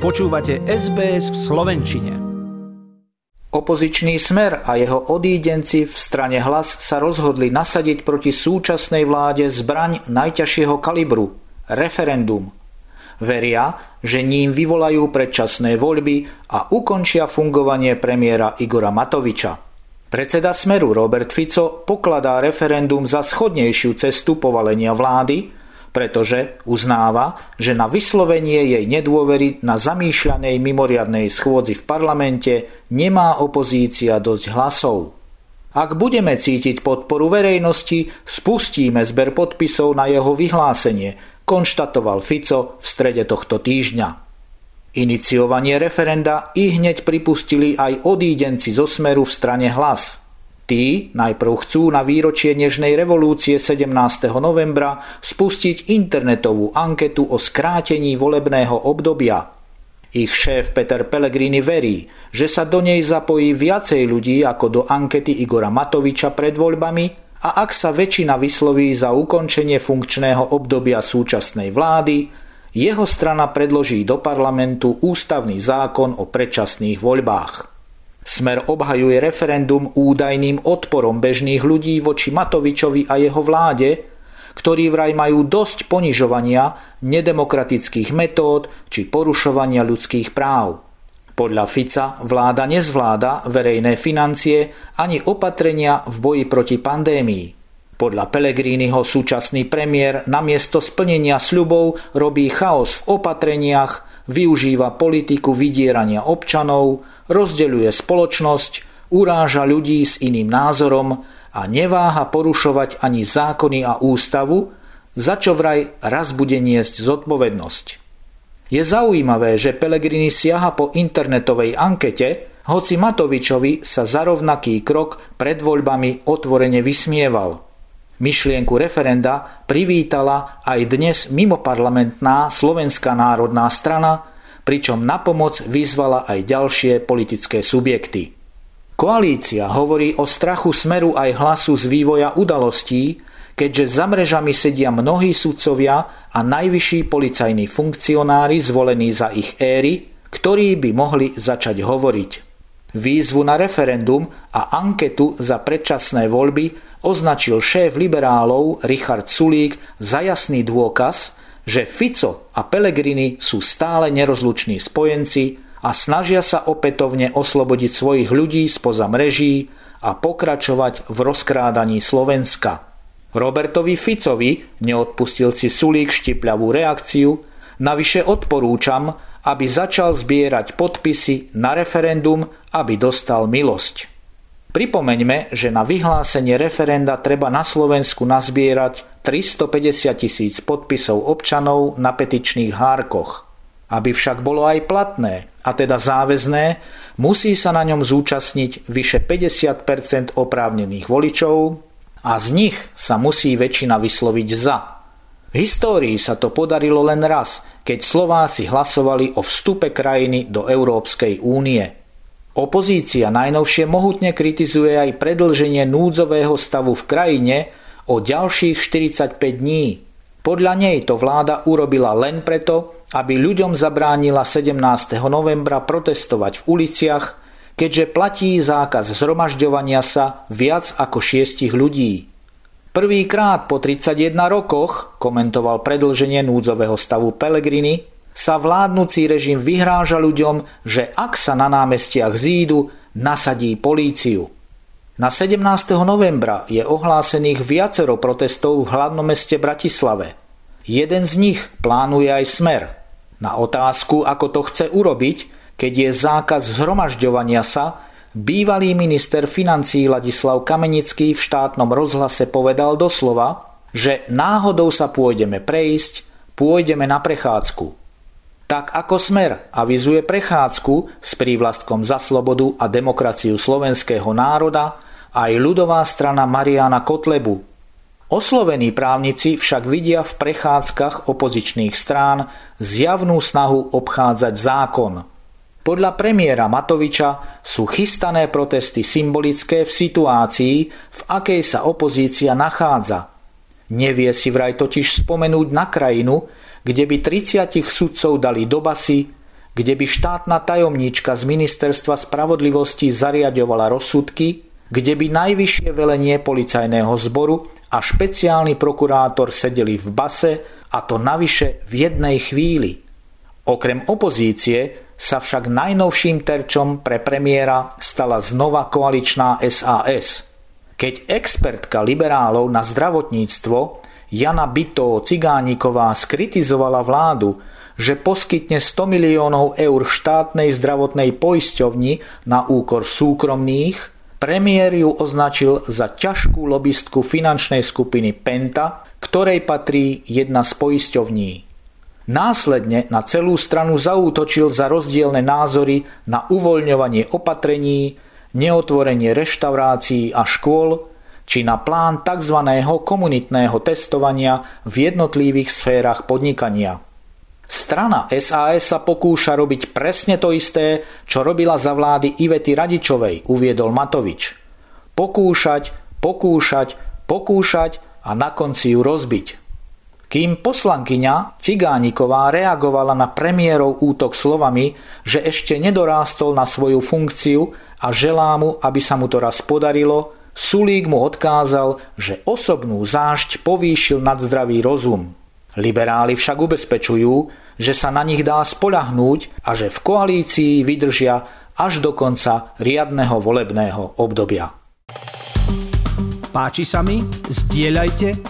Počúvate SBS v Slovenčine. Opozičný smer a jeho odídenci v strane hlas sa rozhodli nasadiť proti súčasnej vláde zbraň najťažšieho kalibru – referendum. Veria, že ním vyvolajú predčasné voľby a ukončia fungovanie premiéra Igora Matoviča. Predseda Smeru Robert Fico pokladá referendum za schodnejšiu cestu povalenia vlády – pretože uznáva, že na vyslovenie jej nedôvery na zamýšľanej mimoriadnej schôdzi v parlamente nemá opozícia dosť hlasov. Ak budeme cítiť podporu verejnosti, spustíme zber podpisov na jeho vyhlásenie, konštatoval Fico v strede tohto týždňa. Iniciovanie referenda i hneď pripustili aj odídenci zo smeru v strane hlas – Tí najprv chcú na výročie Nežnej revolúcie 17. novembra spustiť internetovú anketu o skrátení volebného obdobia. Ich šéf Peter Pellegrini verí, že sa do nej zapojí viacej ľudí ako do ankety Igora Matoviča pred voľbami a ak sa väčšina vysloví za ukončenie funkčného obdobia súčasnej vlády, jeho strana predloží do parlamentu ústavný zákon o predčasných voľbách. Smer obhajuje referendum údajným odporom bežných ľudí voči Matovičovi a jeho vláde, ktorí vraj majú dosť ponižovania, nedemokratických metód či porušovania ľudských práv. Podľa Fica vláda nezvláda verejné financie ani opatrenia v boji proti pandémii. Podľa Pelegrínyho súčasný premiér namiesto splnenia sľubov robí chaos v opatreniach, využíva politiku vydierania občanov, rozdeľuje spoločnosť, uráža ľudí s iným názorom a neváha porušovať ani zákony a ústavu, za čo vraj raz bude niesť zodpovednosť. Je zaujímavé, že Pelegrini siaha po internetovej ankete, hoci Matovičovi sa za rovnaký krok pred voľbami otvorene vysmieval. Myšlienku referenda privítala aj dnes mimoparlamentná Slovenská národná strana, pričom na pomoc vyzvala aj ďalšie politické subjekty. Koalícia hovorí o strachu smeru aj hlasu z vývoja udalostí, keďže za mrežami sedia mnohí sudcovia a najvyšší policajní funkcionári zvolení za ich éry, ktorí by mohli začať hovoriť. Výzvu na referendum a anketu za predčasné voľby označil šéf liberálov Richard Sulík za jasný dôkaz, že Fico a Pellegrini sú stále nerozluční spojenci a snažia sa opätovne oslobodiť svojich ľudí spoza mreží a pokračovať v rozkrádaní Slovenska. Robertovi Ficovi neodpustil si Sulík štipľavú reakciu, navyše odporúčam, aby začal zbierať podpisy na referendum, aby dostal milosť. Pripomeňme, že na vyhlásenie referenda treba na Slovensku nazbierať 350 tisíc podpisov občanov na petičných hárkoch. Aby však bolo aj platné, a teda záväzné, musí sa na ňom zúčastniť vyše 50% oprávnených voličov a z nich sa musí väčšina vysloviť za. V histórii sa to podarilo len raz, keď Slováci hlasovali o vstupe krajiny do Európskej únie – Opozícia najnovšie mohutne kritizuje aj predlženie núdzového stavu v krajine o ďalších 45 dní. Podľa nej to vláda urobila len preto, aby ľuďom zabránila 17. novembra protestovať v uliciach, keďže platí zákaz zhromažďovania sa viac ako šiestich ľudí. Prvýkrát po 31 rokoch, komentoval predlženie núdzového stavu Pelegrini, sa vládnúci režim vyhráža ľuďom, že ak sa na námestiach zídu, nasadí políciu. Na 17. novembra je ohlásených viacero protestov v hlavnom meste Bratislave. Jeden z nich plánuje aj smer. Na otázku, ako to chce urobiť, keď je zákaz zhromažďovania sa, bývalý minister financí Ladislav Kamenický v štátnom rozhlase povedal doslova, že náhodou sa pôjdeme prejsť, pôjdeme na prechádzku. Tak ako Smer avizuje prechádzku s prívlastkom za slobodu a demokraciu slovenského národa, aj ľudová strana Mariana Kotlebu. Oslovení právnici však vidia v prechádzkach opozičných strán zjavnú snahu obchádzať zákon. Podľa premiéra Matoviča sú chystané protesty symbolické v situácii, v akej sa opozícia nachádza. Nevie si vraj totiž spomenúť na krajinu, kde by 30 sudcov dali do basy, kde by štátna tajomníčka z Ministerstva spravodlivosti zariadovala rozsudky, kde by najvyššie velenie policajného zboru a špeciálny prokurátor sedeli v base a to navyše v jednej chvíli. Okrem opozície sa však najnovším terčom pre premiéra stala znova koaličná SAS. Keď expertka liberálov na zdravotníctvo Jana Bito Cigániková skritizovala vládu, že poskytne 100 miliónov eur štátnej zdravotnej poisťovni na úkor súkromných, Premiér ju označil za ťažkú lobistku finančnej skupiny Penta, ktorej patrí jedna z poisťovní. Následne na celú stranu zaútočil za rozdielne názory na uvoľňovanie opatrení, neotvorenie reštaurácií a škôl, či na plán tzv. komunitného testovania v jednotlivých sférach podnikania. Strana SAS sa pokúša robiť presne to isté, čo robila za vlády Ivety Radičovej, uviedol Matovič. Pokúšať, pokúšať, pokúšať a na konci ju rozbiť. Kým poslankyňa Cigániková reagovala na premiérov útok slovami, že ešte nedorástol na svoju funkciu a želá mu, aby sa mu to raz podarilo, Sulík mu odkázal, že osobnú zášť povýšil nad zdravý rozum. Liberáli však ubezpečujú, že sa na nich dá spoľahnúť a že v koalícii vydržia až do konca riadneho volebného obdobia. Páči sa mi? Zdieľajte,